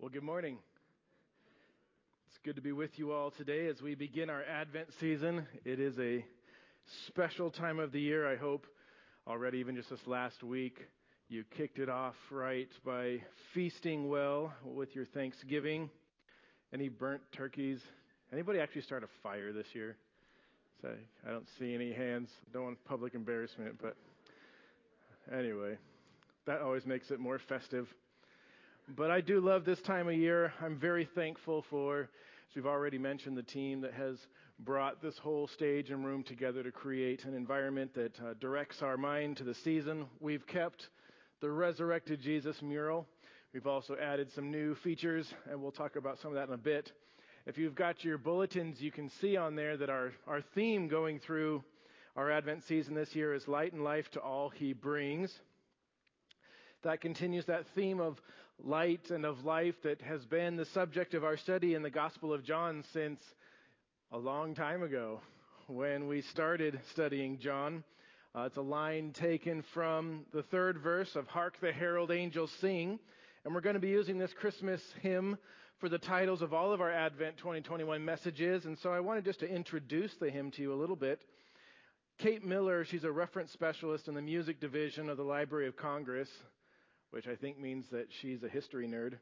Well, good morning. It's good to be with you all today as we begin our Advent season. It is a special time of the year. I hope already, even just this last week, you kicked it off right by feasting well with your Thanksgiving. Any burnt turkeys? Anybody actually start a fire this year? So I don't see any hands. Don't want public embarrassment, but anyway, that always makes it more festive. But I do love this time of year. I'm very thankful for, as we've already mentioned, the team that has brought this whole stage and room together to create an environment that uh, directs our mind to the season. We've kept the resurrected Jesus mural. We've also added some new features, and we'll talk about some of that in a bit. If you've got your bulletins, you can see on there that our, our theme going through our Advent season this year is light and life to all he brings that continues that theme of light and of life that has been the subject of our study in the Gospel of John since a long time ago when we started studying John. Uh, it's a line taken from the third verse of Hark the Herald Angels Sing. And we're going to be using this Christmas hymn for the titles of all of our Advent 2021 messages. And so I wanted just to introduce the hymn to you a little bit. Kate Miller, she's a reference specialist in the music division of the Library of Congress which I think means that she's a history nerd.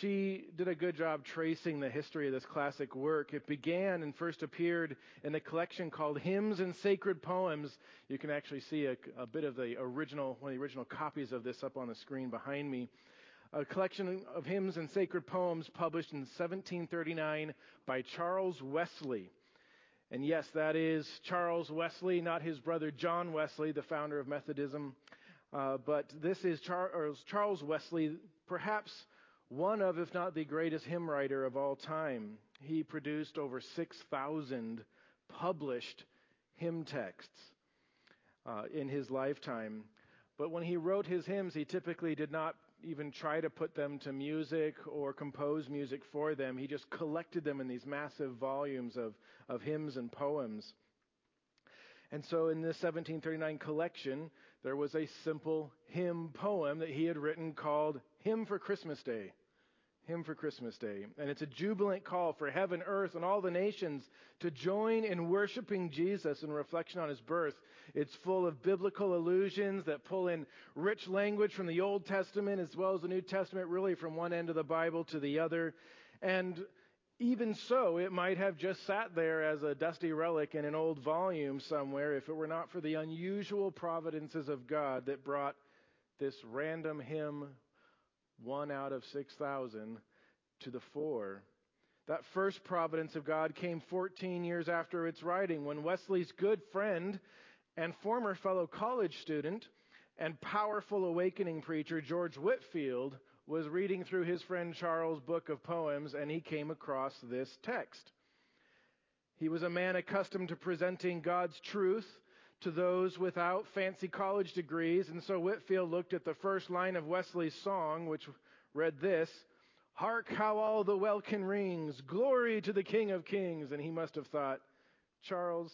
She did a good job tracing the history of this classic work. It began and first appeared in a collection called Hymns and Sacred Poems. You can actually see a, a bit of the original, one of the original copies of this up on the screen behind me a collection of hymns and sacred poems published in 1739 by Charles Wesley. And yes, that is Charles Wesley, not his brother John Wesley, the founder of Methodism. Uh, but this is Char- Charles Wesley, perhaps one of, if not the greatest hymn writer of all time. He produced over 6,000 published hymn texts uh, in his lifetime. But when he wrote his hymns, he typically did not even try to put them to music or compose music for them. He just collected them in these massive volumes of, of hymns and poems. And so in this 1739 collection, there was a simple hymn poem that he had written called Hymn for Christmas Day. Hymn for Christmas Day. And it's a jubilant call for heaven, earth, and all the nations to join in worshiping Jesus in reflection on his birth. It's full of biblical allusions that pull in rich language from the Old Testament as well as the New Testament, really from one end of the Bible to the other. And even so, it might have just sat there as a dusty relic in an old volume somewhere if it were not for the unusual providences of God that brought this random hymn, one out of 6,000, to the fore. That first providence of God came 14 years after its writing when Wesley's good friend and former fellow college student and powerful awakening preacher George Whitefield was reading through his friend Charles' book of poems and he came across this text. He was a man accustomed to presenting God's truth to those without fancy college degrees, and so Whitefield looked at the first line of Wesley's song, which read this Hark how all the welkin rings, glory to the King of Kings. And he must have thought, Charles,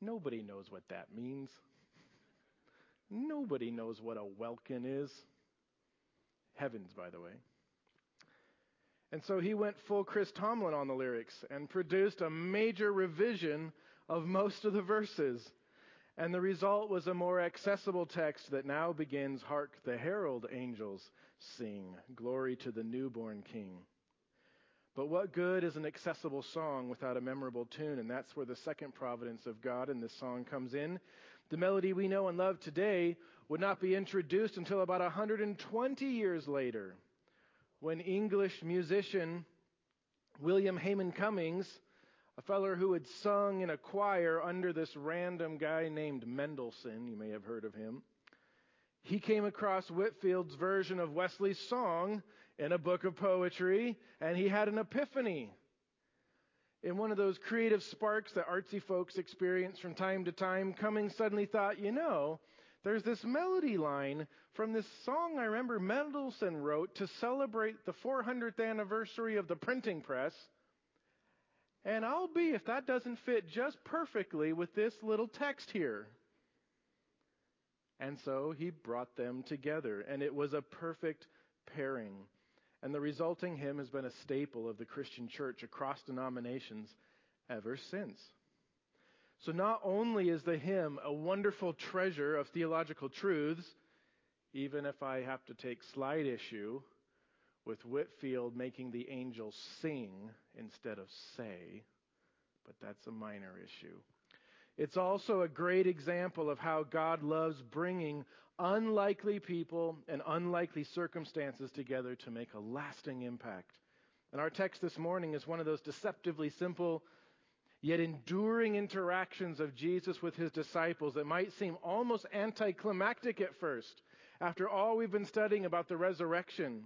nobody knows what that means. Nobody knows what a welkin is. Heavens, by the way. And so he went full Chris Tomlin on the lyrics and produced a major revision of most of the verses. And the result was a more accessible text that now begins Hark the herald angels sing, Glory to the newborn King. But what good is an accessible song without a memorable tune? And that's where the second providence of God in this song comes in. The melody we know and love today would not be introduced until about 120 years later, when English musician William Hayman Cummings, a fellow who had sung in a choir under this random guy named Mendelssohn, you may have heard of him, he came across Whitefield's version of Wesley's song in a book of poetry, and he had an epiphany. In one of those creative sparks that artsy folks experience from time to time, Cummings suddenly thought, you know, there's this melody line from this song I remember Mendelssohn wrote to celebrate the 400th anniversary of the printing press. And I'll be if that doesn't fit just perfectly with this little text here. And so he brought them together, and it was a perfect pairing. and the resulting hymn has been a staple of the Christian church across denominations ever since. So not only is the hymn a wonderful treasure of theological truths, even if I have to take slight issue with Whitefield making the angels sing instead of say, but that's a minor issue. It's also a great example of how God loves bringing unlikely people and unlikely circumstances together to make a lasting impact. And our text this morning is one of those deceptively simple yet enduring interactions of Jesus with his disciples that might seem almost anticlimactic at first after all we've been studying about the resurrection,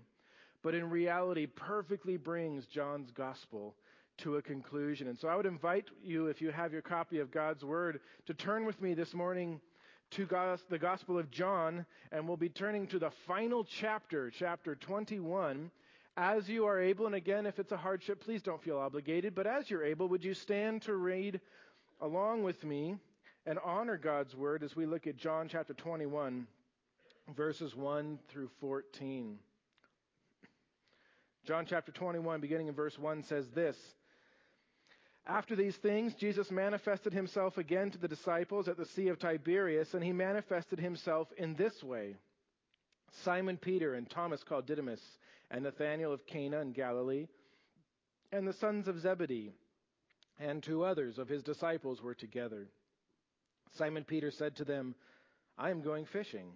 but in reality perfectly brings John's gospel to a conclusion. And so I would invite you, if you have your copy of God's Word, to turn with me this morning to the Gospel of John, and we'll be turning to the final chapter, chapter 21. As you are able, and again, if it's a hardship, please don't feel obligated, but as you're able, would you stand to read along with me and honor God's Word as we look at John chapter 21, verses 1 through 14. John chapter 21, beginning in verse 1, says this. After these things, Jesus manifested himself again to the disciples at the Sea of Tiberias, and he manifested himself in this way Simon Peter and Thomas called Didymus, and Nathanael of Cana in Galilee, and the sons of Zebedee, and two others of his disciples were together. Simon Peter said to them, I am going fishing.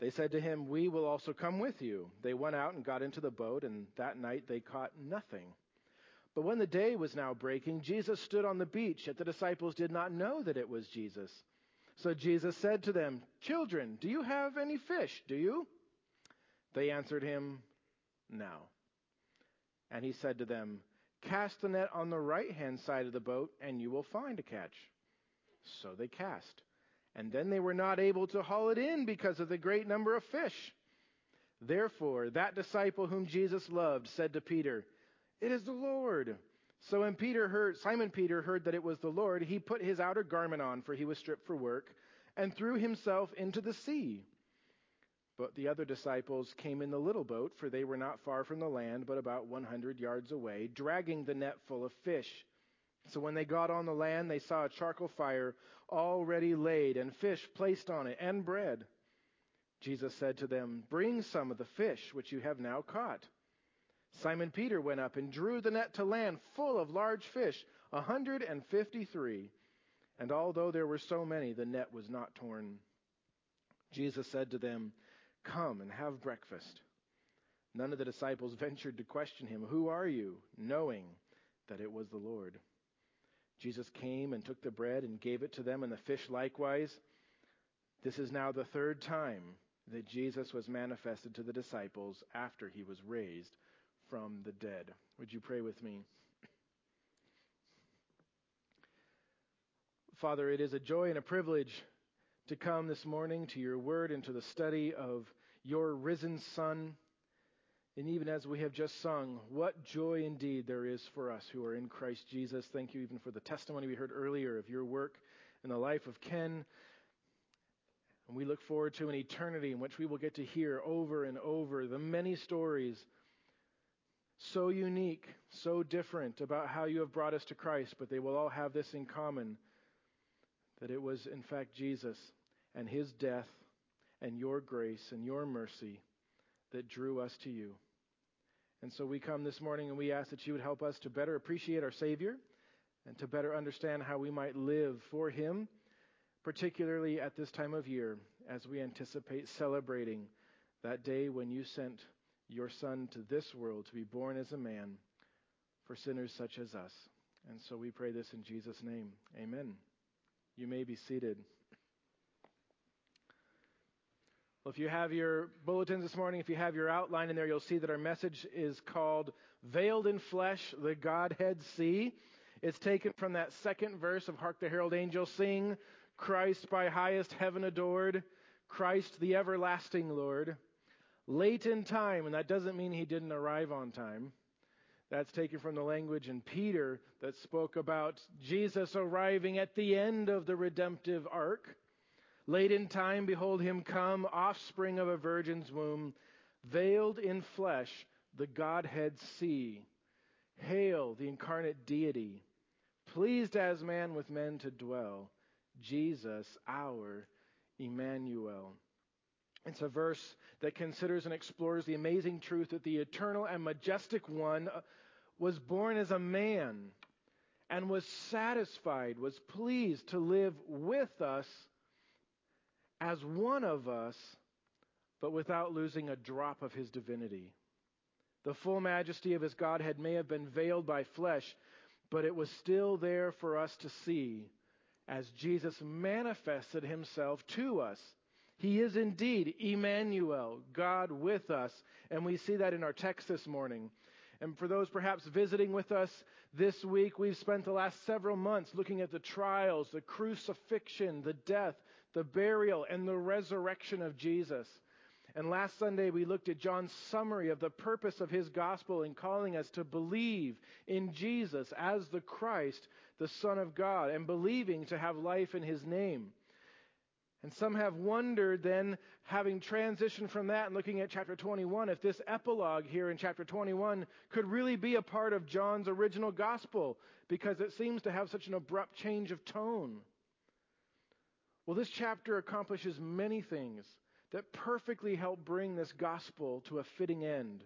They said to him, We will also come with you. They went out and got into the boat, and that night they caught nothing. But when the day was now breaking, Jesus stood on the beach, yet the disciples did not know that it was Jesus. So Jesus said to them, Children, do you have any fish? Do you? They answered him, No. And he said to them, Cast the net on the right hand side of the boat, and you will find a catch. So they cast. And then they were not able to haul it in because of the great number of fish. Therefore, that disciple whom Jesus loved said to Peter, it is the Lord. So when Peter heard, Simon Peter heard that it was the Lord, he put his outer garment on, for he was stripped for work, and threw himself into the sea. But the other disciples came in the little boat, for they were not far from the land, but about 100 yards away, dragging the net full of fish. So when they got on the land, they saw a charcoal fire already laid, and fish placed on it, and bread. Jesus said to them, Bring some of the fish which you have now caught. Simon Peter went up and drew the net to land full of large fish, a hundred and fifty three. And although there were so many, the net was not torn. Jesus said to them, Come and have breakfast. None of the disciples ventured to question him, Who are you? knowing that it was the Lord. Jesus came and took the bread and gave it to them, and the fish likewise. This is now the third time that Jesus was manifested to the disciples after he was raised from the dead. Would you pray with me? Father, it is a joy and a privilege to come this morning to your word and to the study of your risen Son. And even as we have just sung, what joy indeed there is for us who are in Christ Jesus. Thank you even for the testimony we heard earlier of your work in the life of Ken. And we look forward to an eternity in which we will get to hear over and over the many stories so unique, so different about how you have brought us to Christ, but they will all have this in common that it was, in fact, Jesus and his death and your grace and your mercy that drew us to you. And so we come this morning and we ask that you would help us to better appreciate our Savior and to better understand how we might live for him, particularly at this time of year as we anticipate celebrating that day when you sent your Son to this world to be born as a man for sinners such as us. And so we pray this in Jesus' name. Amen. You may be seated. Well, if you have your bulletins this morning, if you have your outline in there, you'll see that our message is called Veiled in Flesh, the Godhead See. It's taken from that second verse of Hark the Herald Angels Sing, Christ by highest heaven adored, Christ the everlasting Lord late in time, and that doesn't mean he didn't arrive on time. That's taken from the language in Peter that spoke about Jesus arriving at the end of the redemptive arc. Late in time, behold him come, offspring of a virgin's womb, veiled in flesh, the Godhead see. Hail, the incarnate deity, pleased as man with men to dwell. Jesus, our Emmanuel. It's a verse that considers and explores the amazing truth that the eternal and majestic one uh, was born as a man and was satisfied, was pleased to live with us as one of us, but without losing a drop of his divinity. The full majesty of his Godhead may have been veiled by flesh, but it was still there for us to see as Jesus manifested himself to us. He is indeed Emmanuel, God with us, and we see that in our text this morning. And for those perhaps visiting with us this week, we've spent the last several months looking at the trials, the crucifixion, the death, the burial, and the resurrection of Jesus. And last Sunday, we looked at John's summary of the purpose of his gospel in calling us to believe in Jesus as the Christ, the Son of God, and believing to have life in his name. And some have wondered then, having transitioned from that and looking at chapter 21, if this epilogue here in chapter 21 could really be a part of John's original gospel, because it seems to have such an abrupt change of tone. Well, this chapter accomplishes many things that perfectly help bring this gospel to a fitting end.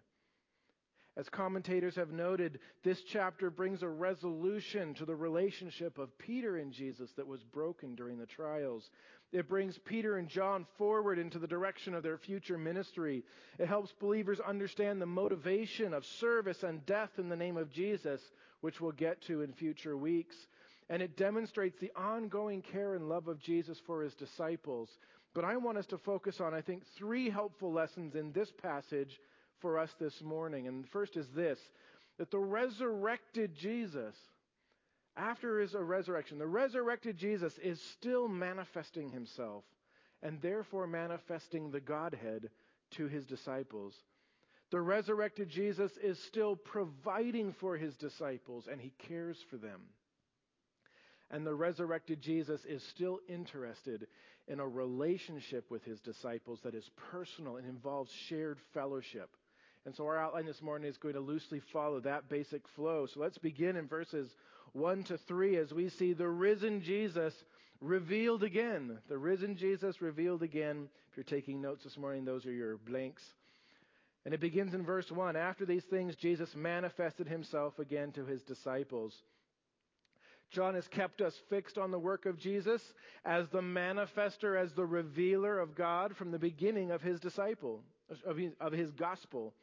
As commentators have noted, this chapter brings a resolution to the relationship of Peter and Jesus that was broken during the trials. It brings Peter and John forward into the direction of their future ministry. It helps believers understand the motivation of service and death in the name of Jesus, which we'll get to in future weeks. And it demonstrates the ongoing care and love of Jesus for his disciples. But I want us to focus on, I think, three helpful lessons in this passage for us this morning. And the first is this that the resurrected Jesus, after his uh, resurrection, the resurrected Jesus is still manifesting himself and therefore manifesting the Godhead to his disciples. The resurrected Jesus is still providing for his disciples and he cares for them. And the resurrected Jesus is still interested in a relationship with his disciples that is personal and involves shared fellowship. And so our outline this morning is going to loosely follow that basic flow. So let's begin in verses 1 to 3 as we see the risen Jesus revealed again. The risen Jesus revealed again. If you're taking notes this morning, those are your blanks. And it begins in verse 1. After these things, Jesus manifested himself again to his disciples. John has kept us fixed on the work of Jesus as the manifester, as the revealer of God from the beginning of his disciple, of his, of his gospel.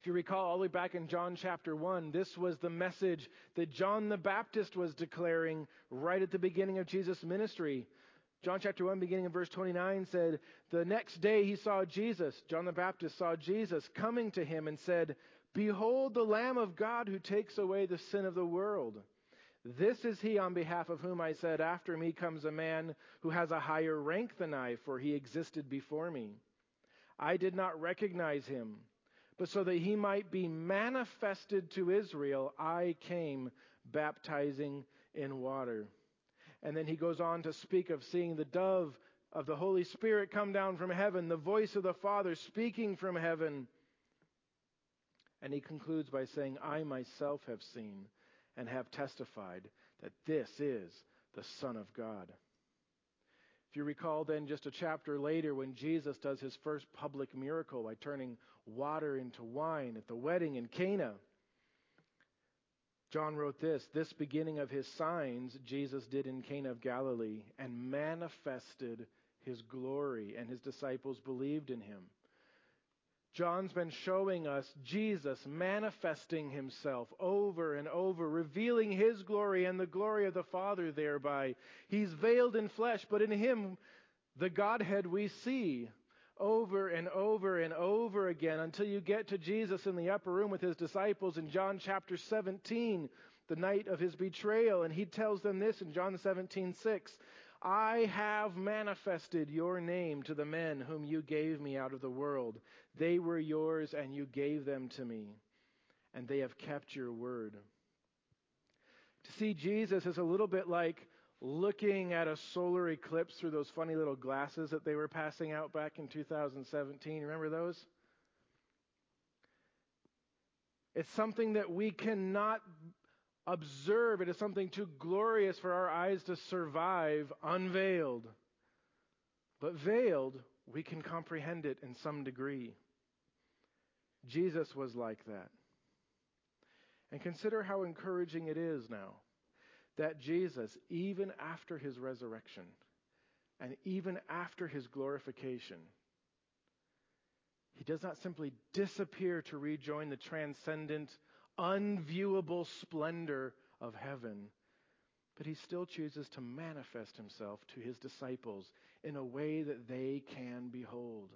If you recall, all the way back in John chapter 1, this was the message that John the Baptist was declaring right at the beginning of Jesus' ministry. John chapter 1, beginning in verse 29, said, The next day he saw Jesus, John the Baptist saw Jesus coming to him and said, Behold the Lamb of God who takes away the sin of the world. This is he on behalf of whom I said, After me comes a man who has a higher rank than I, for he existed before me. I did not recognize him but so that he might be manifested to Israel, I came baptizing in water. And then he goes on to speak of seeing the dove of the Holy Spirit come down from heaven, the voice of the Father speaking from heaven. And he concludes by saying, I myself have seen and have testified that this is the Son of God. If you recall, then, just a chapter later, when Jesus does his first public miracle by turning water into wine at the wedding in Cana, John wrote this This beginning of his signs Jesus did in Cana of Galilee and manifested his glory, and his disciples believed in him. John's been showing us Jesus manifesting himself over and over, revealing his glory and the glory of the Father thereby. He's veiled in flesh, but in him, the Godhead we see over and over and over again until you get to Jesus in the upper room with his disciples in John chapter 17, the night of his betrayal. And he tells them this in John 17, 6. I have manifested your name to the men whom you gave me out of the world. They were yours, and you gave them to me, and they have kept your word. To see Jesus is a little bit like looking at a solar eclipse through those funny little glasses that they were passing out back in 2017. Remember those? It's something that we cannot observe. It is something too glorious for our eyes to survive unveiled. But veiled, we can comprehend it in some degree. Jesus was like that. And consider how encouraging it is now that Jesus, even after his resurrection and even after his glorification, he does not simply disappear to rejoin the transcendent, unviewable splendor of heaven, but he still chooses to manifest himself to his disciples in a way that they can behold.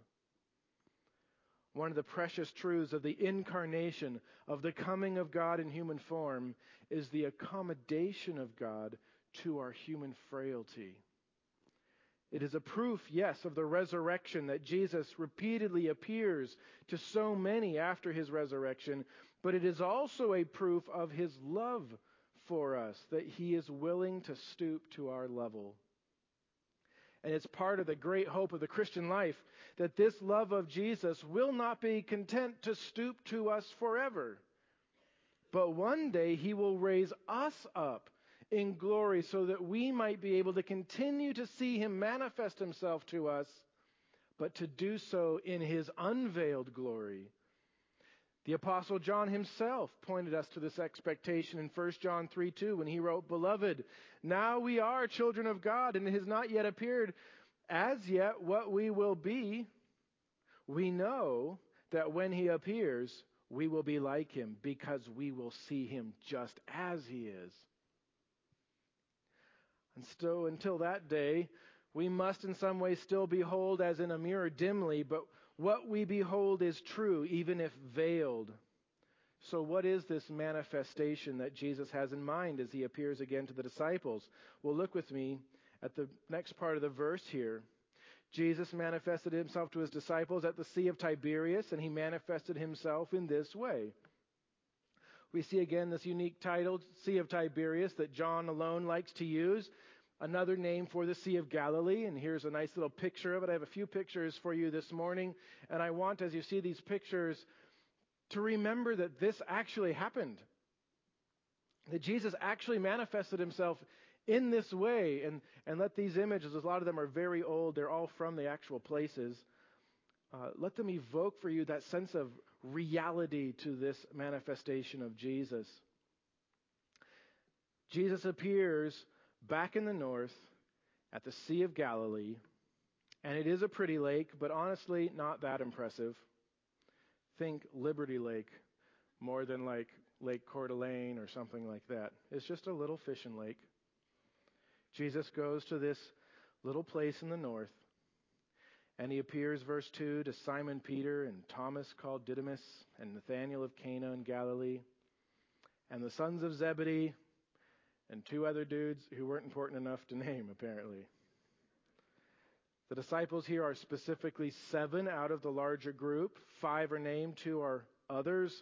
One of the precious truths of the incarnation, of the coming of God in human form, is the accommodation of God to our human frailty. It is a proof, yes, of the resurrection that Jesus repeatedly appears to so many after his resurrection, but it is also a proof of his love for us, that he is willing to stoop to our level. And it's part of the great hope of the Christian life that this love of Jesus will not be content to stoop to us forever. But one day he will raise us up in glory so that we might be able to continue to see him manifest himself to us, but to do so in his unveiled glory. The apostle John himself pointed us to this expectation in 1 John 3 2 when he wrote, Beloved, now we are children of God, and it has not yet appeared as yet what we will be. We know that when he appears, we will be like him because we will see him just as he is. And so until that day, we must in some way still behold as in a mirror dimly, but what we behold is true, even if veiled. So, what is this manifestation that Jesus has in mind as he appears again to the disciples? Well, look with me at the next part of the verse here. Jesus manifested himself to his disciples at the Sea of Tiberias, and he manifested himself in this way. We see again this unique title, Sea of Tiberias, that John alone likes to use. Another name for the Sea of Galilee, and here's a nice little picture of it. I have a few pictures for you this morning, and I want, as you see these pictures, to remember that this actually happened. That Jesus actually manifested himself in this way, and, and let these images, a lot of them are very old, they're all from the actual places. Uh, let them evoke for you that sense of reality to this manifestation of Jesus. Jesus appears back in the north at the Sea of Galilee, and it is a pretty lake, but honestly, not that impressive. Think Liberty Lake more than like Lake Coeur d'Alene or something like that. It's just a little fishing lake. Jesus goes to this little place in the north, and he appears, verse 2, to Simon Peter and Thomas called Didymus and Nathanael of Cana in Galilee and the sons of Zebedee and two other dudes who weren't important enough to name, apparently. The disciples here are specifically seven out of the larger group. Five are named, two are others.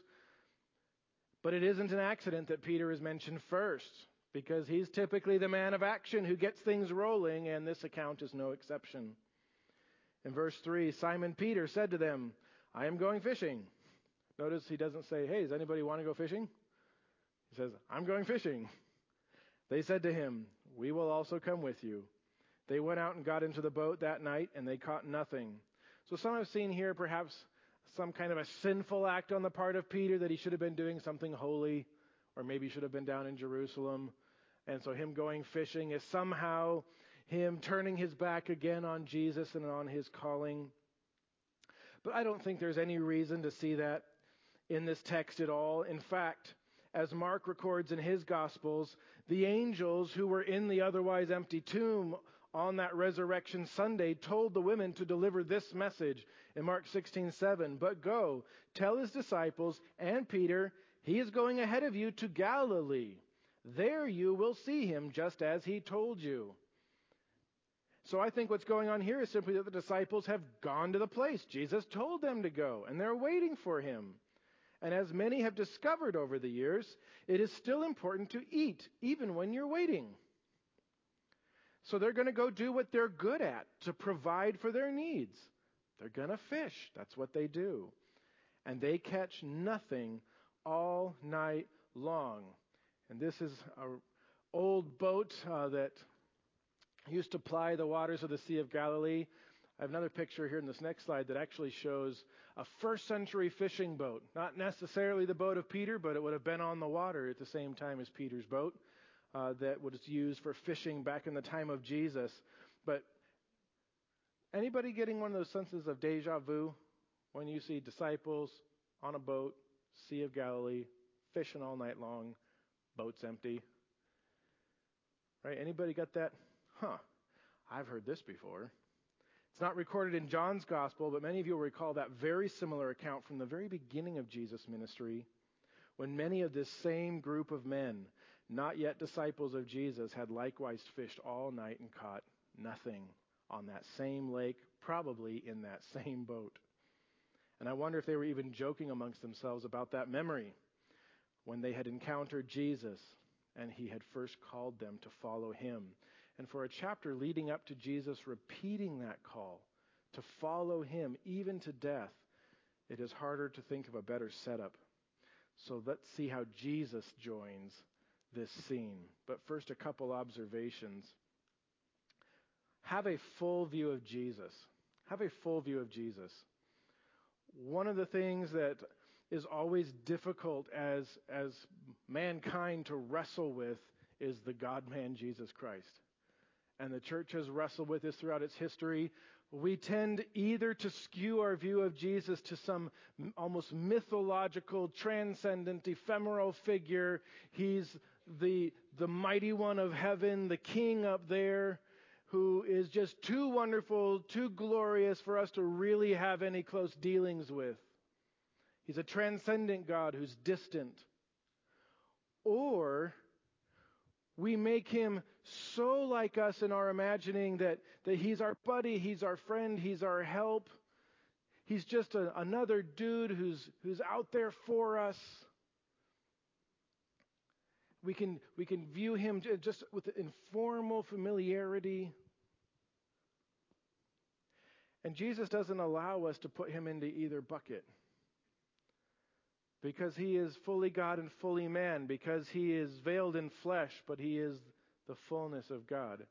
But it isn't an accident that Peter is mentioned first, because he's typically the man of action who gets things rolling, and this account is no exception. In verse 3, Simon Peter said to them, I am going fishing. Notice he doesn't say, Hey, does anybody want to go fishing? He says, I'm going fishing. They said to him, We will also come with you. They went out and got into the boat that night, and they caught nothing. So some have seen here perhaps some kind of a sinful act on the part of Peter that he should have been doing something holy, or maybe should have been down in Jerusalem. And so him going fishing is somehow him turning his back again on Jesus and on his calling. But I don't think there's any reason to see that in this text at all. In fact, as Mark records in his Gospels, the angels who were in the otherwise empty tomb on that resurrection Sunday told the women to deliver this message in Mark 16:7, "But go, tell his disciples and Peter, he is going ahead of you to Galilee. There you will see him just as he told you." So I think what's going on here is simply that the disciples have gone to the place Jesus told them to go, and they're waiting for him. And as many have discovered over the years, it is still important to eat, even when you're waiting. So they're going to go do what they're good at to provide for their needs. They're going to fish. That's what they do. And they catch nothing all night long. And this is an old boat uh, that used to ply the waters of the Sea of Galilee. I have another picture here in this next slide that actually shows a first century fishing boat. Not necessarily the boat of Peter, but it would have been on the water at the same time as Peter's boat uh, that was used for fishing back in the time of Jesus. But anybody getting one of those senses of deja vu when you see disciples on a boat, Sea of Galilee, fishing all night long, boat's empty? Right? Anybody got that? Huh. I've heard this before. It's not recorded in John's gospel, but many of you will recall that very similar account from the very beginning of Jesus' ministry when many of this same group of men, not yet disciples of Jesus, had likewise fished all night and caught nothing on that same lake, probably in that same boat. And I wonder if they were even joking amongst themselves about that memory when they had encountered Jesus and he had first called them to follow him and for a chapter leading up to Jesus repeating that call to follow him even to death, it is harder to think of a better setup. So let's see how Jesus joins this scene. But first, a couple observations. Have a full view of Jesus. Have a full view of Jesus. One of the things that is always difficult as, as mankind to wrestle with is the God man Jesus Christ and the church has wrestled with this throughout its history. We tend either to skew our view of Jesus to some almost mythological, transcendent, ephemeral figure. He's the, the mighty one of heaven, the king up there, who is just too wonderful, too glorious for us to really have any close dealings with. He's a transcendent God who's distant. Or we make him so like us in our imagining that, that he's our buddy, he's our friend, he's our help. He's just a, another dude who's, who's out there for us. We can, we can view him just with informal familiarity. And Jesus doesn't allow us to put him into either bucket because he is fully God and fully man, because he is veiled in flesh, but he is the fullness of God.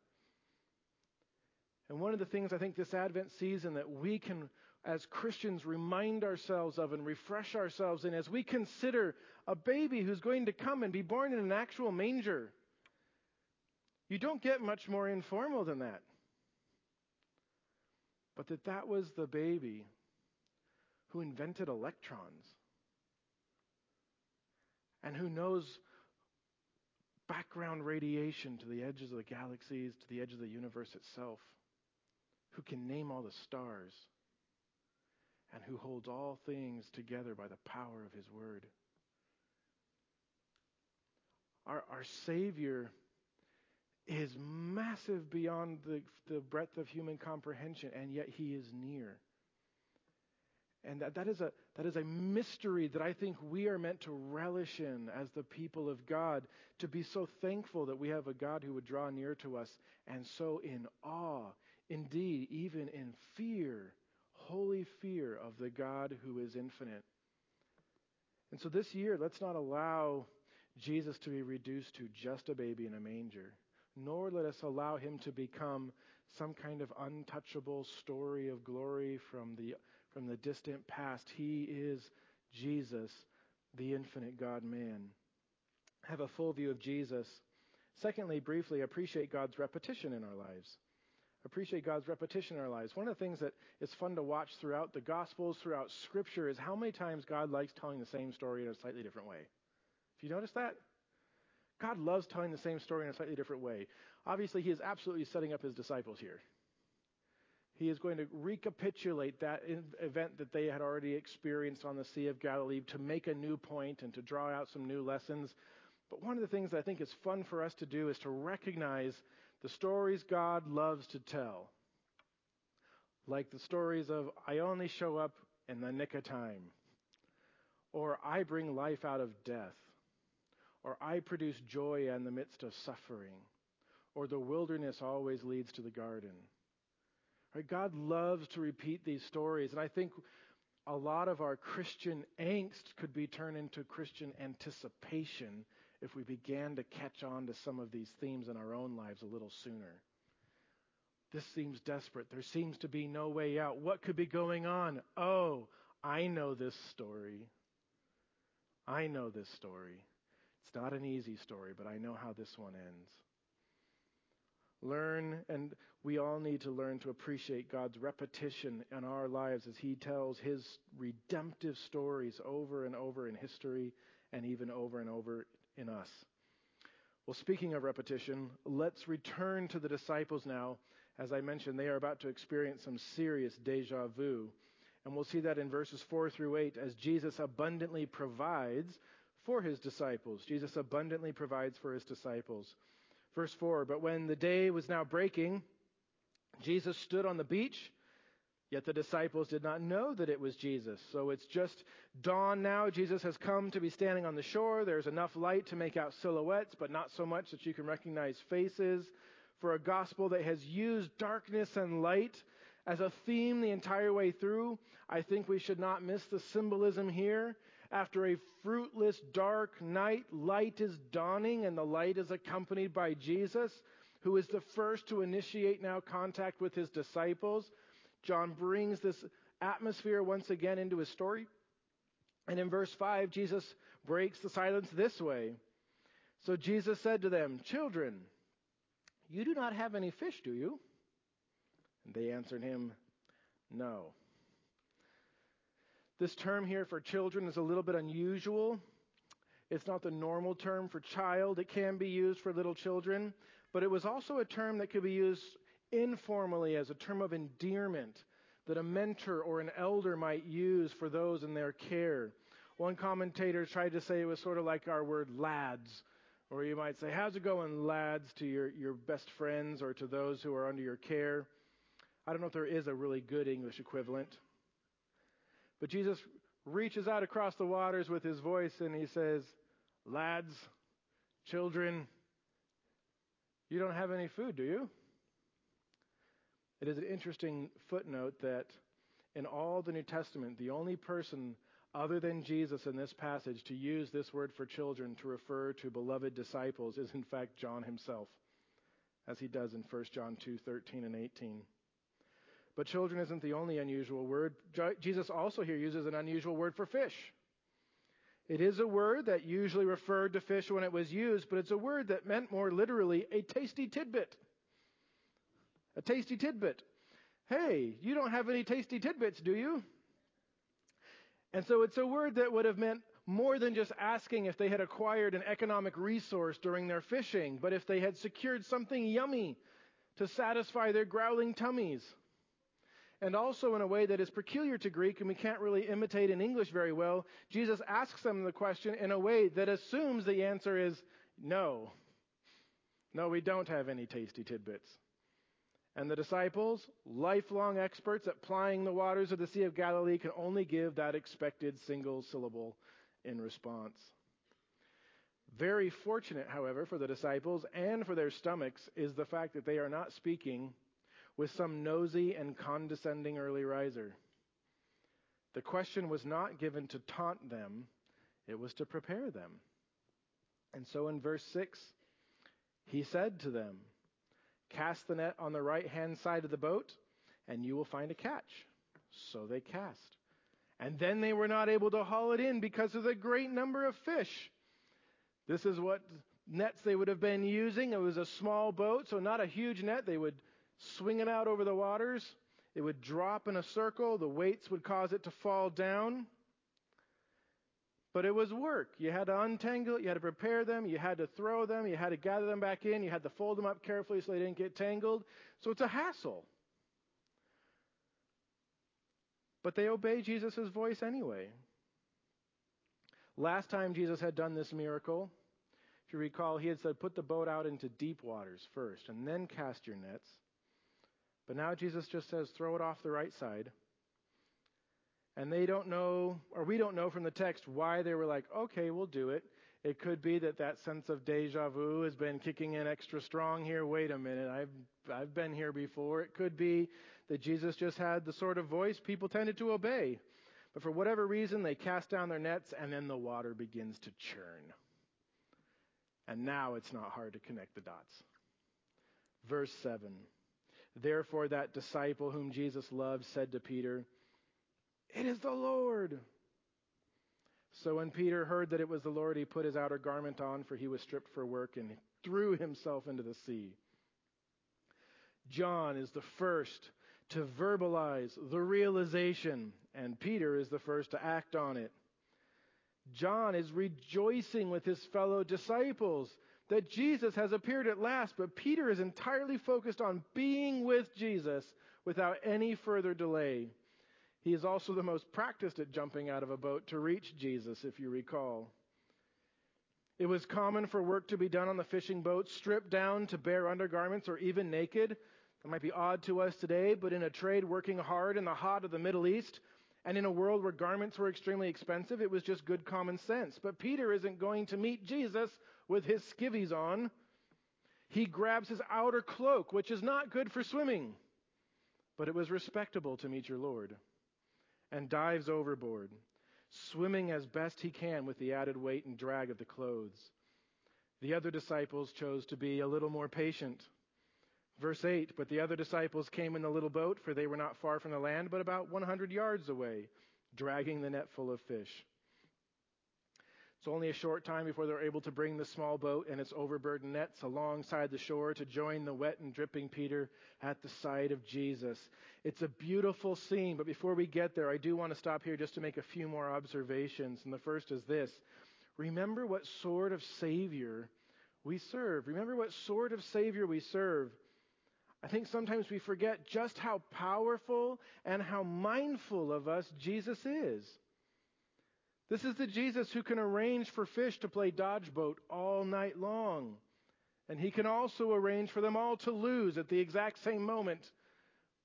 And one of the things I think this Advent season that we can, as Christians, remind ourselves of and refresh ourselves in as we consider a baby who's going to come and be born in an actual manger. You don't get much more informal than that. But that that was the baby who invented electrons and who knows background radiation to the edges of the galaxies, to the edge of the universe itself, who can name all the stars, and who holds all things together by the power of his word. Our, our Savior is massive beyond the, the breadth of human comprehension, and yet he is near. And that, that, is a, that is a mystery that I think we are meant to relish in as the people of God, to be so thankful that we have a God who would draw near to us, and so in awe, indeed, even in fear, holy fear of the God who is infinite. And so this year, let's not allow Jesus to be reduced to just a baby in a manger, nor let us allow him to become some kind of untouchable story of glory from the from the distant past. He is Jesus, the infinite God man. Have a full view of Jesus. Secondly, briefly, appreciate God's repetition in our lives. Appreciate God's repetition in our lives. One of the things that is fun to watch throughout the Gospels, throughout Scripture, is how many times God likes telling the same story in a slightly different way. Have you noticed that? God loves telling the same story in a slightly different way. Obviously, He is absolutely setting up His disciples here. He is going to recapitulate that event that they had already experienced on the Sea of Galilee to make a new point and to draw out some new lessons. But one of the things I think is fun for us to do is to recognize the stories God loves to tell. Like the stories of, I only show up in the nick of time, or I bring life out of death, or I produce joy in the midst of suffering, or the wilderness always leads to the garden. Right? God loves to repeat these stories. And I think a lot of our Christian angst could be turned into Christian anticipation if we began to catch on to some of these themes in our own lives a little sooner. This seems desperate. There seems to be no way out. What could be going on? Oh, I know this story. I know this story. It's not an easy story, but I know how this one ends. Learn, and we all need to learn to appreciate God's repetition in our lives as He tells His redemptive stories over and over in history and even over and over in us. Well, speaking of repetition, let's return to the disciples now. As I mentioned, they are about to experience some serious deja vu. And we'll see that in verses 4 through 8 as Jesus abundantly provides for his disciples. Jesus abundantly provides for his disciples. Verse 4 But when the day was now breaking, Jesus stood on the beach, yet the disciples did not know that it was Jesus. So it's just dawn now. Jesus has come to be standing on the shore. There's enough light to make out silhouettes, but not so much that you can recognize faces. For a gospel that has used darkness and light as a theme the entire way through, I think we should not miss the symbolism here. After a fruitless, dark night, light is dawning, and the light is accompanied by Jesus, who is the first to initiate now contact with his disciples. John brings this atmosphere once again into his story. And in verse 5, Jesus breaks the silence this way. So Jesus said to them, Children, you do not have any fish, do you? And they answered him, No. This term here for children is a little bit unusual. It's not the normal term for child. It can be used for little children, but it was also a term that could be used informally as a term of endearment that a mentor or an elder might use for those in their care. One commentator tried to say it was sort of like our word lads, or you might say, How's it going, lads, to your, your best friends or to those who are under your care? I don't know if there is a really good English equivalent. But Jesus reaches out across the waters with his voice and he says, Lads, children, you don't have any food, do you? It is an interesting footnote that in all the New Testament, the only person other than Jesus in this passage to use this word for children to refer to beloved disciples is in fact John himself, as he does in 1 John 2:13 and 18. But children isn't the only unusual word. Jesus also here uses an unusual word for fish. It is a word that usually referred to fish when it was used, but it's a word that meant more literally a tasty tidbit. A tasty tidbit. Hey, you don't have any tasty tidbits, do you? And so it's a word that would have meant more than just asking if they had acquired an economic resource during their fishing, but if they had secured something yummy to satisfy their growling tummies and also in a way that is peculiar to Greek and we can't really imitate in English very well, Jesus asks them the question in a way that assumes the answer is no. No, we don't have any tasty tidbits. And the disciples, lifelong experts at plying the waters of the Sea of Galilee, can only give that expected single syllable in response. Very fortunate, however, for the disciples and for their stomachs is the fact that they are not speaking with some nosy and condescending early riser. The question was not given to taunt them, it was to prepare them. And so in verse 6, he said to them, Cast the net on the right hand side of the boat, and you will find a catch. So they cast. And then they were not able to haul it in because of the great number of fish. This is what nets they would have been using. It was a small boat, so not a huge net. They would swinging out over the waters. It would drop in a circle. The weights would cause it to fall down. But it was work. You had to untangle it. You had to prepare them. You had to throw them. You had to gather them back in. You had to fold them up carefully so they didn't get tangled. So it's a hassle. But they obey Jesus' voice anyway. Last time Jesus had done this miracle, if you recall, he had said, Put the boat out into deep waters first, and then cast your nets. But now Jesus just says, throw it off the right side. And they don't know, or we don't know from the text why they were like, okay, we'll do it. It could be that that sense of deja vu has been kicking in extra strong here. Wait a minute, I've, I've been here before. It could be that Jesus just had the sort of voice people tended to obey. But for whatever reason, they cast down their nets and then the water begins to churn. And now it's not hard to connect the dots. Verse 7 Therefore, that disciple whom Jesus loved said to Peter, It is the Lord. So when Peter heard that it was the Lord, he put his outer garment on, for he was stripped for work, and threw himself into the sea. John is the first to verbalize the realization, and Peter is the first to act on it. John is rejoicing with his fellow disciples that Jesus has appeared at last, but Peter is entirely focused on being with Jesus without any further delay. He is also the most practiced at jumping out of a boat to reach Jesus, if you recall. It was common for work to be done on the fishing boat, stripped down to bare undergarments or even naked. That might be odd to us today, but in a trade working hard in the hot of the Middle East, and in a world where garments were extremely expensive, it was just good common sense. But Peter isn't going to meet Jesus with his skivvies on. He grabs his outer cloak, which is not good for swimming, but it was respectable to meet your Lord, and dives overboard, swimming as best he can with the added weight and drag of the clothes. The other disciples chose to be a little more patient. Verse 8 But the other disciples came in the little boat, for they were not far from the land, but about 100 yards away, dragging the net full of fish. It's only a short time before they're able to bring the small boat and its overburdened nets alongside the shore to join the wet and dripping Peter at the side of Jesus. It's a beautiful scene, but before we get there, I do want to stop here just to make a few more observations. And the first is this Remember what sort of Savior we serve. Remember what sort of Savior we serve. I think sometimes we forget just how powerful and how mindful of us Jesus is. This is the Jesus who can arrange for fish to play dodge boat all night long. And he can also arrange for them all to lose at the exact same moment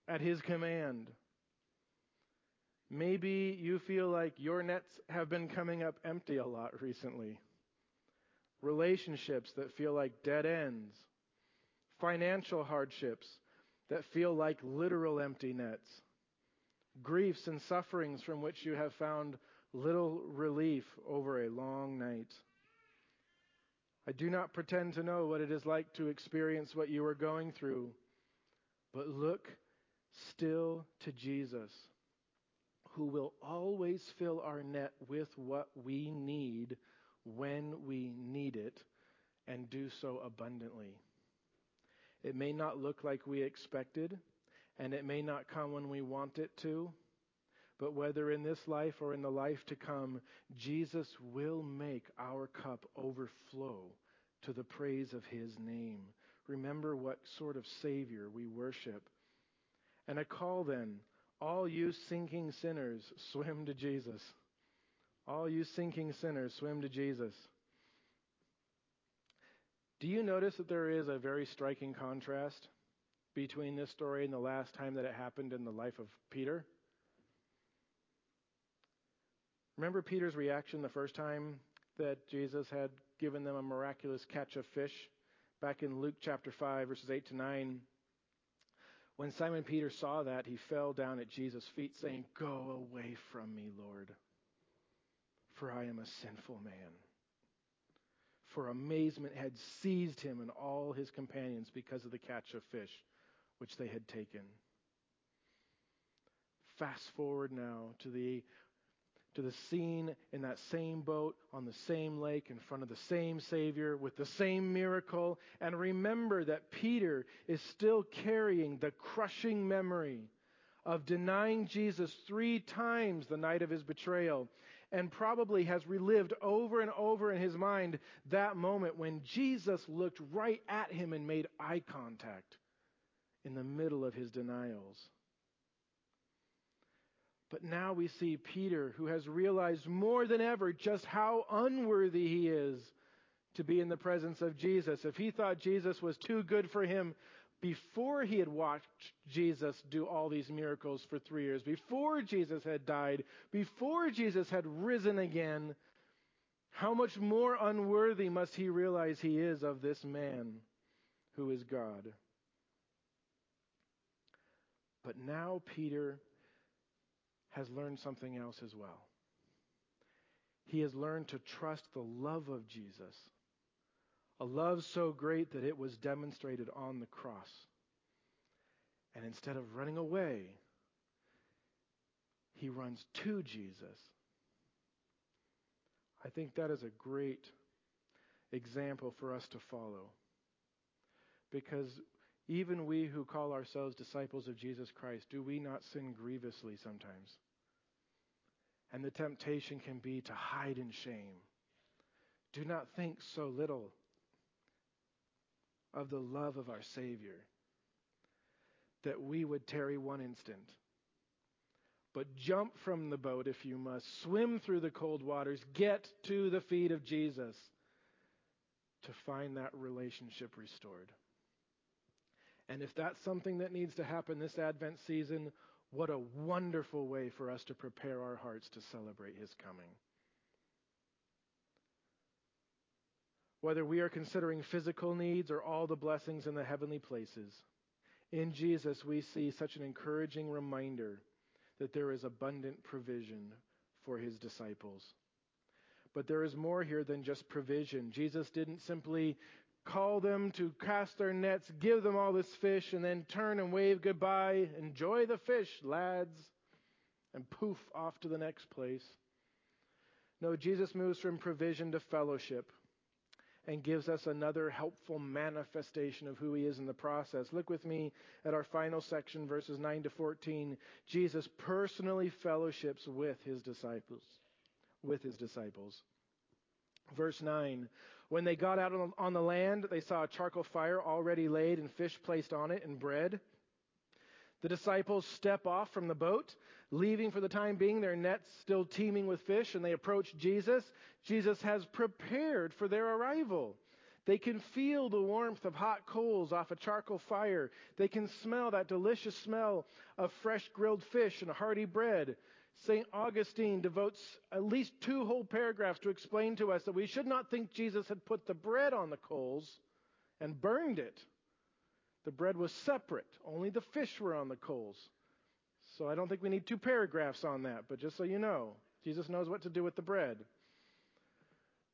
at his command. Maybe you feel like your nets have been coming up empty a lot recently. Relationships that feel like dead ends financial hardships that feel like literal empty nets, griefs and sufferings from which you have found little relief over a long night. I do not pretend to know what it is like to experience what you are going through, but look still to Jesus, who will always fill our net with what we need when we need it and do so abundantly. It may not look like we expected, and it may not come when we want it to. But whether in this life or in the life to come, Jesus will make our cup overflow to the praise of his name. Remember what sort of Savior we worship. And I call then all you sinking sinners, swim to Jesus. All you sinking sinners, swim to Jesus. Do you notice that there is a very striking contrast between this story and the last time that it happened in the life of Peter? Remember Peter's reaction the first time that Jesus had given them a miraculous catch of fish back in Luke chapter 5, verses 8 to 9? When Simon Peter saw that, he fell down at Jesus' feet, saying, Go away from me, Lord, for I am a sinful man for amazement had seized him and all his companions because of the catch of fish which they had taken. Fast forward now to the to the scene in that same boat on the same lake in front of the same Savior with the same miracle. And remember that Peter is still carrying the crushing memory of denying Jesus three times the night of his betrayal and probably has relived over and over in his mind that moment when Jesus looked right at him and made eye contact in the middle of his denials. But now we see Peter, who has realized more than ever just how unworthy he is to be in the presence of Jesus. If he thought Jesus was too good for him before he had watched Jesus do all these miracles for three years, before Jesus had died, before Jesus had risen again, how much more unworthy must he realize he is of this man who is God? But now Peter has learned something else as well. He has learned to trust the love of Jesus, a love so great that it was demonstrated on the cross. And instead of running away, he runs to Jesus. I think that is a great example for us to follow. Because even we who call ourselves disciples of Jesus Christ, do we not sin grievously sometimes? And the temptation can be to hide in shame. Do not think so little of the love of our Savior that we would tarry one instant. But jump from the boat if you must, swim through the cold waters, get to the feet of Jesus to find that relationship restored. And if that's something that needs to happen this Advent season, what a wonderful way for us to prepare our hearts to celebrate His coming. Whether we are considering physical needs or all the blessings in the heavenly places, in Jesus we see such an encouraging reminder that there is abundant provision for His disciples. But there is more here than just provision. Jesus didn't simply call them to cast their nets, give them all this fish, and then turn and wave goodbye. Enjoy the fish, lads. And poof, off to the next place. No, Jesus moves from provision to fellowship and gives us another helpful manifestation of who he is in the process. Look with me at our final section, verses 9 to 14. Jesus personally fellowships with his disciples. With his disciples. Verse 9 When they got out on the land, they saw a charcoal fire already laid and fish placed on it and bread. The disciples step off from the boat, leaving for the time being their nets still teeming with fish, and they approach Jesus. Jesus has prepared for their arrival. They can feel the warmth of hot coals off a charcoal fire. They can smell that delicious smell of fresh grilled fish and hearty bread. St. Augustine devotes at least two whole paragraphs to explain to us that we should not think Jesus had put the bread on the coals and burned it. The bread was separate, only the fish were on the coals. So I don't think we need two paragraphs on that, but just so you know, Jesus knows what to do with the bread.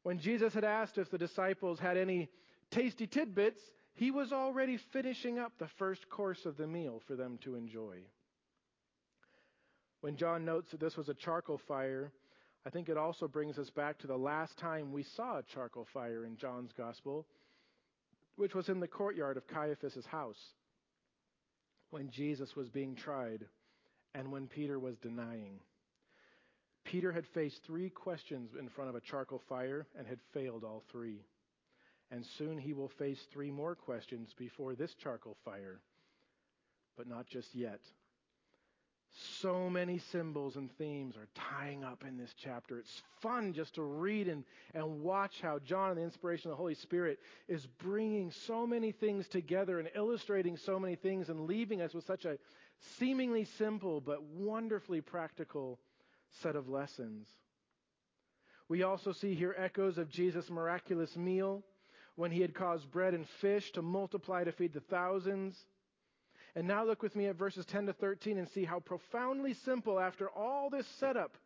When Jesus had asked if the disciples had any tasty tidbits, he was already finishing up the first course of the meal for them to enjoy. When John notes that this was a charcoal fire, I think it also brings us back to the last time we saw a charcoal fire in John's gospel, which was in the courtyard of Caiaphas' house when Jesus was being tried and when Peter was denying. Peter had faced three questions in front of a charcoal fire and had failed all three. And soon he will face three more questions before this charcoal fire, but not just yet. So many symbols and themes are tying up in this chapter. It's fun just to read and, and watch how John, and the inspiration of the Holy Spirit, is bringing so many things together and illustrating so many things and leaving us with such a seemingly simple but wonderfully practical set of lessons. We also see here echoes of Jesus' miraculous meal when he had caused bread and fish to multiply to feed the thousands. And now look with me at verses 10 to 13 and see how profoundly simple, after all this setup,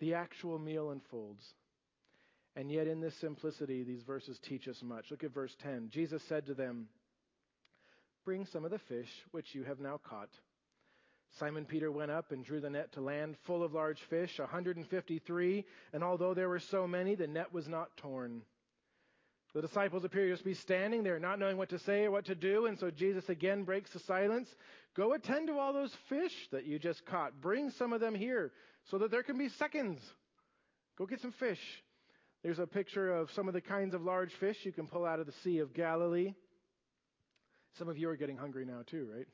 the actual meal unfolds. And yet, in this simplicity, these verses teach us much. Look at verse 10. Jesus said to them, Bring some of the fish which you have now caught. Simon Peter went up and drew the net to land full of large fish, 153, and although there were so many, the net was not torn. The disciples appear to be standing there, not knowing what to say or what to do, and so Jesus again breaks the silence. Go attend to all those fish that you just caught. Bring some of them here so that there can be seconds. Go get some fish. There's a picture of some of the kinds of large fish you can pull out of the Sea of Galilee. Some of you are getting hungry now, too, right?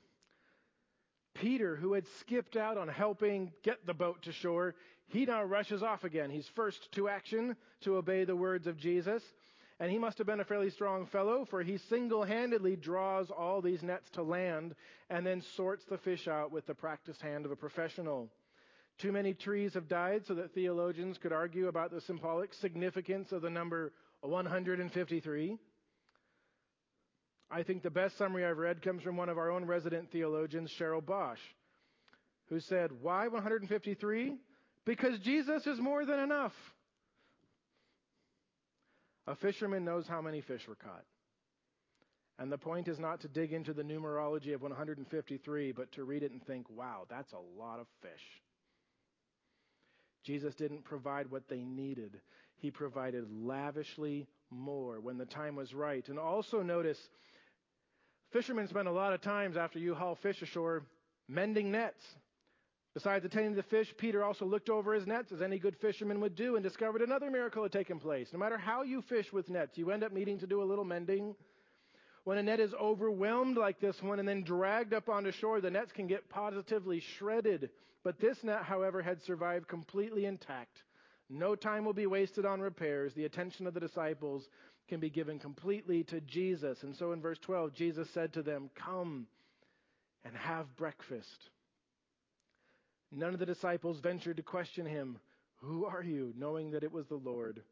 Peter, who had skipped out on helping get the boat to shore, he now rushes off again. He's first to action to obey the words of Jesus. And he must have been a fairly strong fellow, for he single handedly draws all these nets to land and then sorts the fish out with the practiced hand of a professional. Too many trees have died so that theologians could argue about the symbolic significance of the number 153. I think the best summary I've read comes from one of our own resident theologians, Cheryl Bosch, who said, Why 153? Because Jesus is more than enough. A fisherman knows how many fish were caught. And the point is not to dig into the numerology of 153, but to read it and think, wow, that's a lot of fish. Jesus didn't provide what they needed, He provided lavishly more when the time was right. And also notice, fishermen spend a lot of times after you haul fish ashore mending nets. Besides attending to the fish, Peter also looked over his nets, as any good fisherman would do, and discovered another miracle had taken place. No matter how you fish with nets, you end up needing to do a little mending. When a net is overwhelmed like this one and then dragged up onto shore, the nets can get positively shredded. But this net, however, had survived completely intact. No time will be wasted on repairs. The attention of the disciples can be given completely to Jesus. And so in verse 12, Jesus said to them, Come and have breakfast. None of the disciples ventured to question him, Who are you? knowing that it was the Lord.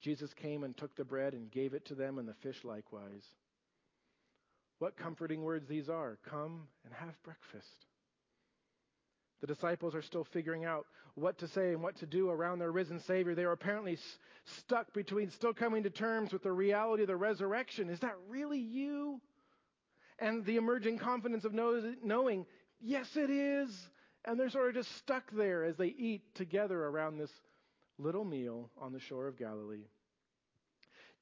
Jesus came and took the bread and gave it to them, and the fish likewise. What comforting words these are. Come and have breakfast. The disciples are still figuring out what to say and what to do around their risen Savior. They are apparently s- stuck between still coming to terms with the reality of the resurrection. Is that really you? And the emerging confidence of know- knowing, yes, it is. And they're sort of just stuck there as they eat together around this little meal on the shore of Galilee.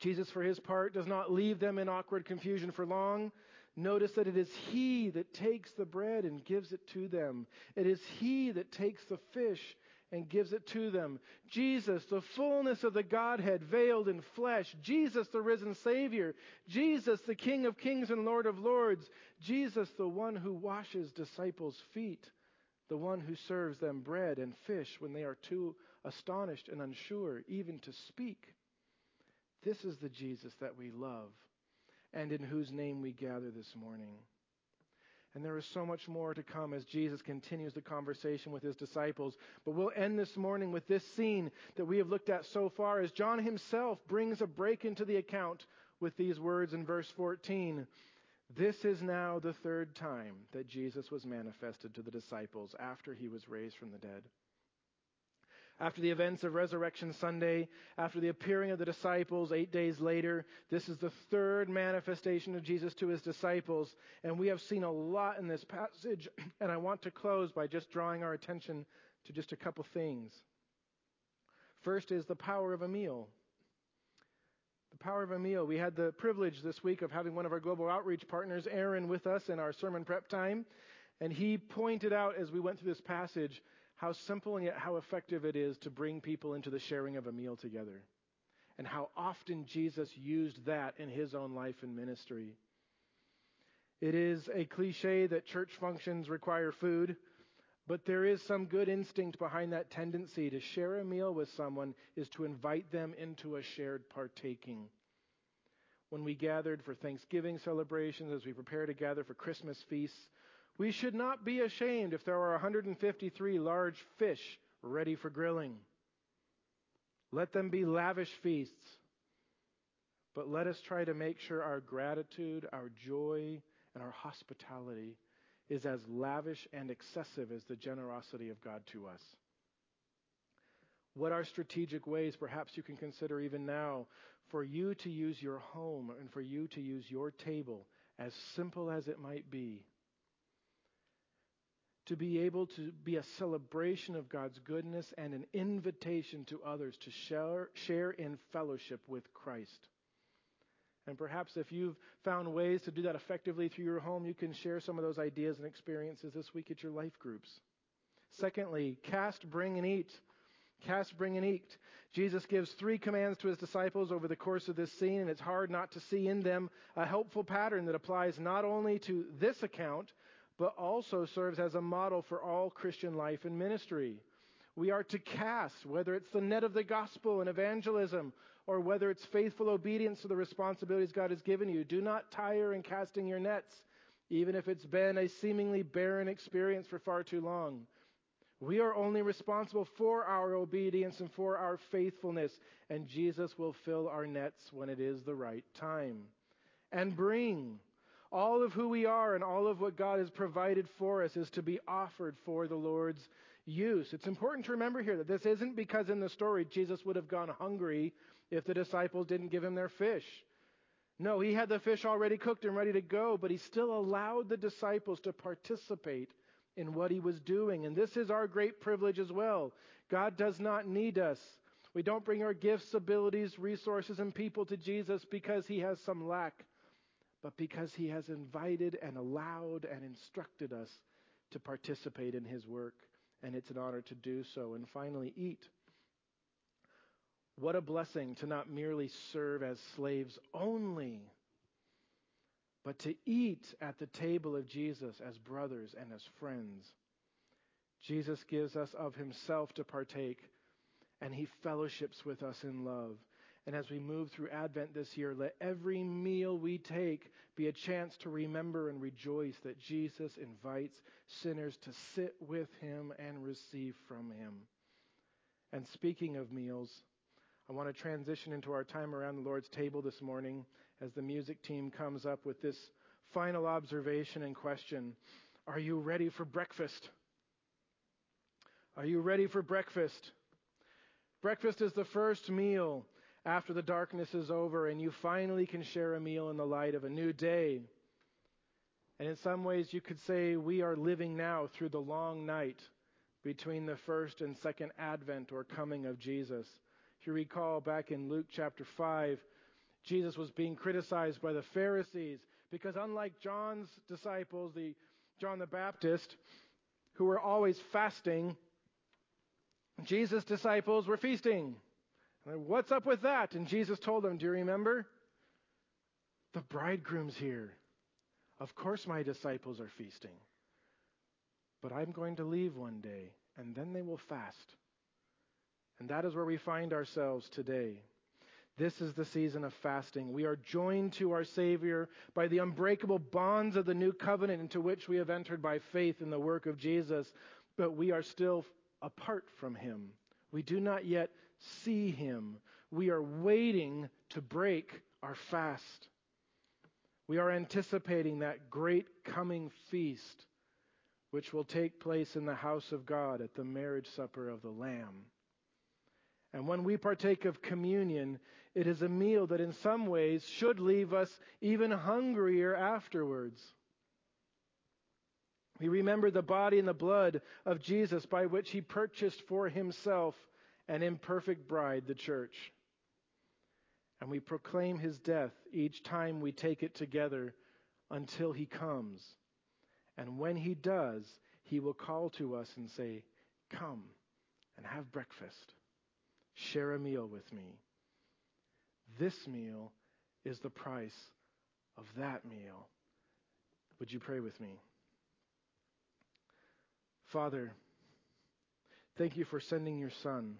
Jesus, for his part, does not leave them in awkward confusion for long. Notice that it is he that takes the bread and gives it to them. It is he that takes the fish and gives it to them. Jesus, the fullness of the Godhead veiled in flesh. Jesus, the risen Savior. Jesus, the King of kings and Lord of lords. Jesus, the one who washes disciples' feet the one who serves them bread and fish when they are too astonished and unsure even to speak. This is the Jesus that we love and in whose name we gather this morning. And there is so much more to come as Jesus continues the conversation with his disciples. But we'll end this morning with this scene that we have looked at so far as John himself brings a break into the account with these words in verse 14. This is now the third time that Jesus was manifested to the disciples after he was raised from the dead. After the events of Resurrection Sunday, after the appearing of the disciples eight days later, this is the third manifestation of Jesus to his disciples. And we have seen a lot in this passage. And I want to close by just drawing our attention to just a couple things. First is the power of a meal. Power of a meal. We had the privilege this week of having one of our global outreach partners, Aaron, with us in our sermon prep time. And he pointed out as we went through this passage how simple and yet how effective it is to bring people into the sharing of a meal together. And how often Jesus used that in his own life and ministry. It is a cliche that church functions require food, but there is some good instinct behind that tendency to share a meal with someone is to invite them into a shared partaking. When we gathered for Thanksgiving celebrations, as we prepare to gather for Christmas feasts, we should not be ashamed if there are 153 large fish ready for grilling. Let them be lavish feasts. But let us try to make sure our gratitude, our joy, and our hospitality is as lavish and excessive as the generosity of God to us. What are strategic ways, perhaps you can consider even now, for you to use your home and for you to use your table, as simple as it might be, to be able to be a celebration of God's goodness and an invitation to others to share, share in fellowship with Christ. And perhaps if you've found ways to do that effectively through your home, you can share some of those ideas and experiences this week at your life groups. Secondly, cast, bring, and eat. Cast, bring, and eat. Jesus gives three commands to his disciples over the course of this scene, and it's hard not to see in them a helpful pattern that applies not only to this account, but also serves as a model for all Christian life and ministry. We are to cast, whether it's the net of the gospel and evangelism, or whether it's faithful obedience to the responsibilities God has given you. Do not tire in casting your nets, even if it's been a seemingly barren experience for far too long. We are only responsible for our obedience and for our faithfulness, and Jesus will fill our nets when it is the right time. And bring. All of who we are and all of what God has provided for us is to be offered for the Lord's use. It's important to remember here that this isn't because in the story Jesus would have gone hungry if the disciples didn't give him their fish. No, he had the fish already cooked and ready to go, but he still allowed the disciples to participate in what he was doing. And this is our great privilege as well. God does not need us. We don't bring our gifts, abilities, resources, and people to Jesus because he has some lack, but because he has invited and allowed and instructed us to participate in his work. And it's an honor to do so. And finally, eat. What a blessing to not merely serve as slaves only, but to eat at the table of Jesus as brothers and as friends. Jesus gives us of himself to partake, and he fellowships with us in love. And as we move through Advent this year, let every meal we take be a chance to remember and rejoice that Jesus invites sinners to sit with him and receive from him. And speaking of meals, I want to transition into our time around the Lord's table this morning as the music team comes up with this final observation and question Are you ready for breakfast? Are you ready for breakfast? Breakfast is the first meal after the darkness is over and you finally can share a meal in the light of a new day. And in some ways, you could say we are living now through the long night between the first and second advent or coming of Jesus. If you recall back in Luke chapter 5, Jesus was being criticized by the Pharisees because unlike John's disciples, the John the Baptist, who were always fasting, Jesus' disciples were feasting. What's up with that? And Jesus told them, Do you remember? The bridegroom's here. Of course, my disciples are feasting. But I'm going to leave one day, and then they will fast. And that is where we find ourselves today. This is the season of fasting. We are joined to our Savior by the unbreakable bonds of the new covenant into which we have entered by faith in the work of Jesus, but we are still apart from Him. We do not yet see Him. We are waiting to break our fast. We are anticipating that great coming feast, which will take place in the house of God at the marriage supper of the Lamb. And when we partake of communion, it is a meal that in some ways should leave us even hungrier afterwards. We remember the body and the blood of Jesus by which he purchased for himself an imperfect bride, the church. And we proclaim his death each time we take it together until he comes. And when he does, he will call to us and say, Come and have breakfast. Share a meal with me. This meal is the price of that meal. Would you pray with me? Father, thank you for sending your Son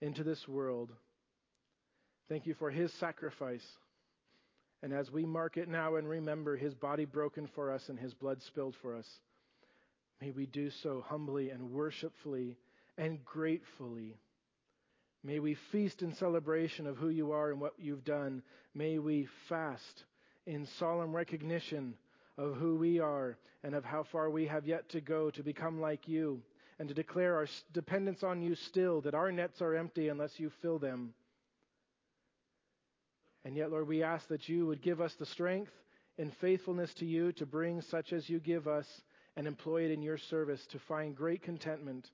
into this world. Thank you for his sacrifice. And as we mark it now and remember his body broken for us and his blood spilled for us, may we do so humbly and worshipfully and gratefully. May we feast in celebration of who you are and what you've done. May we fast in solemn recognition of who we are and of how far we have yet to go to become like you and to declare our dependence on you still, that our nets are empty unless you fill them. And yet, Lord, we ask that you would give us the strength and faithfulness to you to bring such as you give us and employ it in your service to find great contentment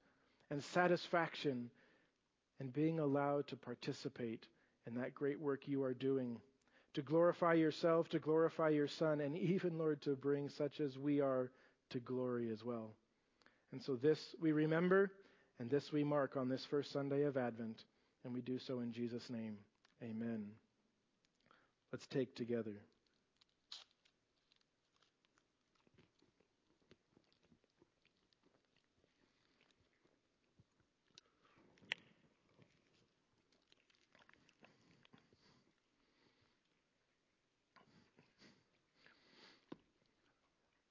and satisfaction and being allowed to participate in that great work you are doing, to glorify yourself, to glorify your Son, and even, Lord, to bring such as we are to glory as well. And so this we remember, and this we mark on this first Sunday of Advent, and we do so in Jesus' name. Amen. Let's take together.